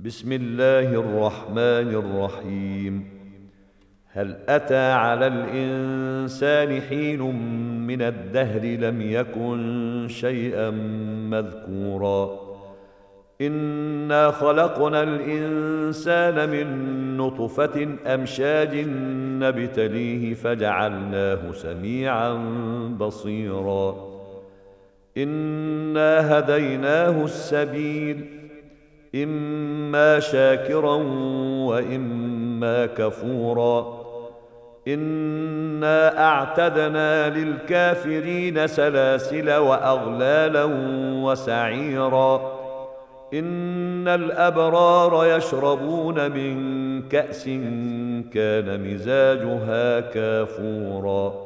بسم الله الرحمن الرحيم. هل أتى على الإنسان حين من الدهر لم يكن شيئا مذكورا؟ إنا خلقنا الإنسان من نطفة أمشاج نبتليه فجعلناه سميعا بصيرا. إنا هديناه السبيل إما شاكرا وإما كفورا. إنا أعتدنا للكافرين سلاسل وأغلالا وسعيرا. إن الأبرار يشربون من كأس كان مزاجها كافورا.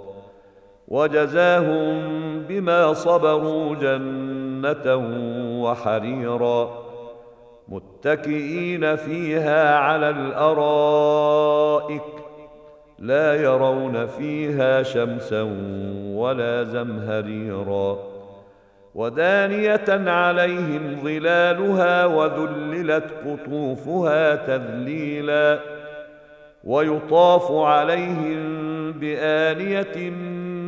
وجزاهم بما صبروا جنة وحريرا. متكئين فيها على الأرائك لا يرون فيها شمسا ولا زمهريرا. ودانية عليهم ظلالها وذللت قطوفها تذليلا. ويطاف عليهم بآنية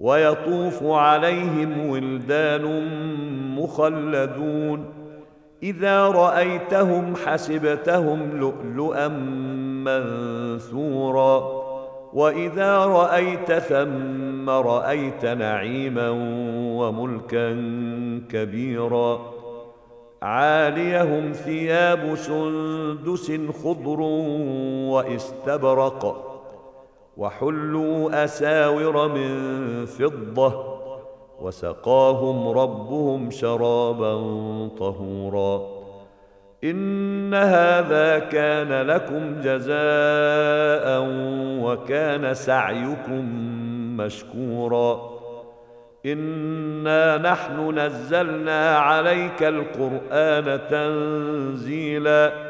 ويطوف عليهم ولدان مخلدون. إذا رأيتهم حسبتهم لؤلؤا منثورا. وإذا رأيت ثم رأيت نعيما وملكا كبيرا. عاليهم ثياب سندس خضر وإستبرق. وحلوا أساور من فضة وسقاهم ربهم شرابا طهورا. إن هذا كان لكم جزاء وكان سعيكم مشكورا. إنا نحن نزلنا عليك القرآن تنزيلا.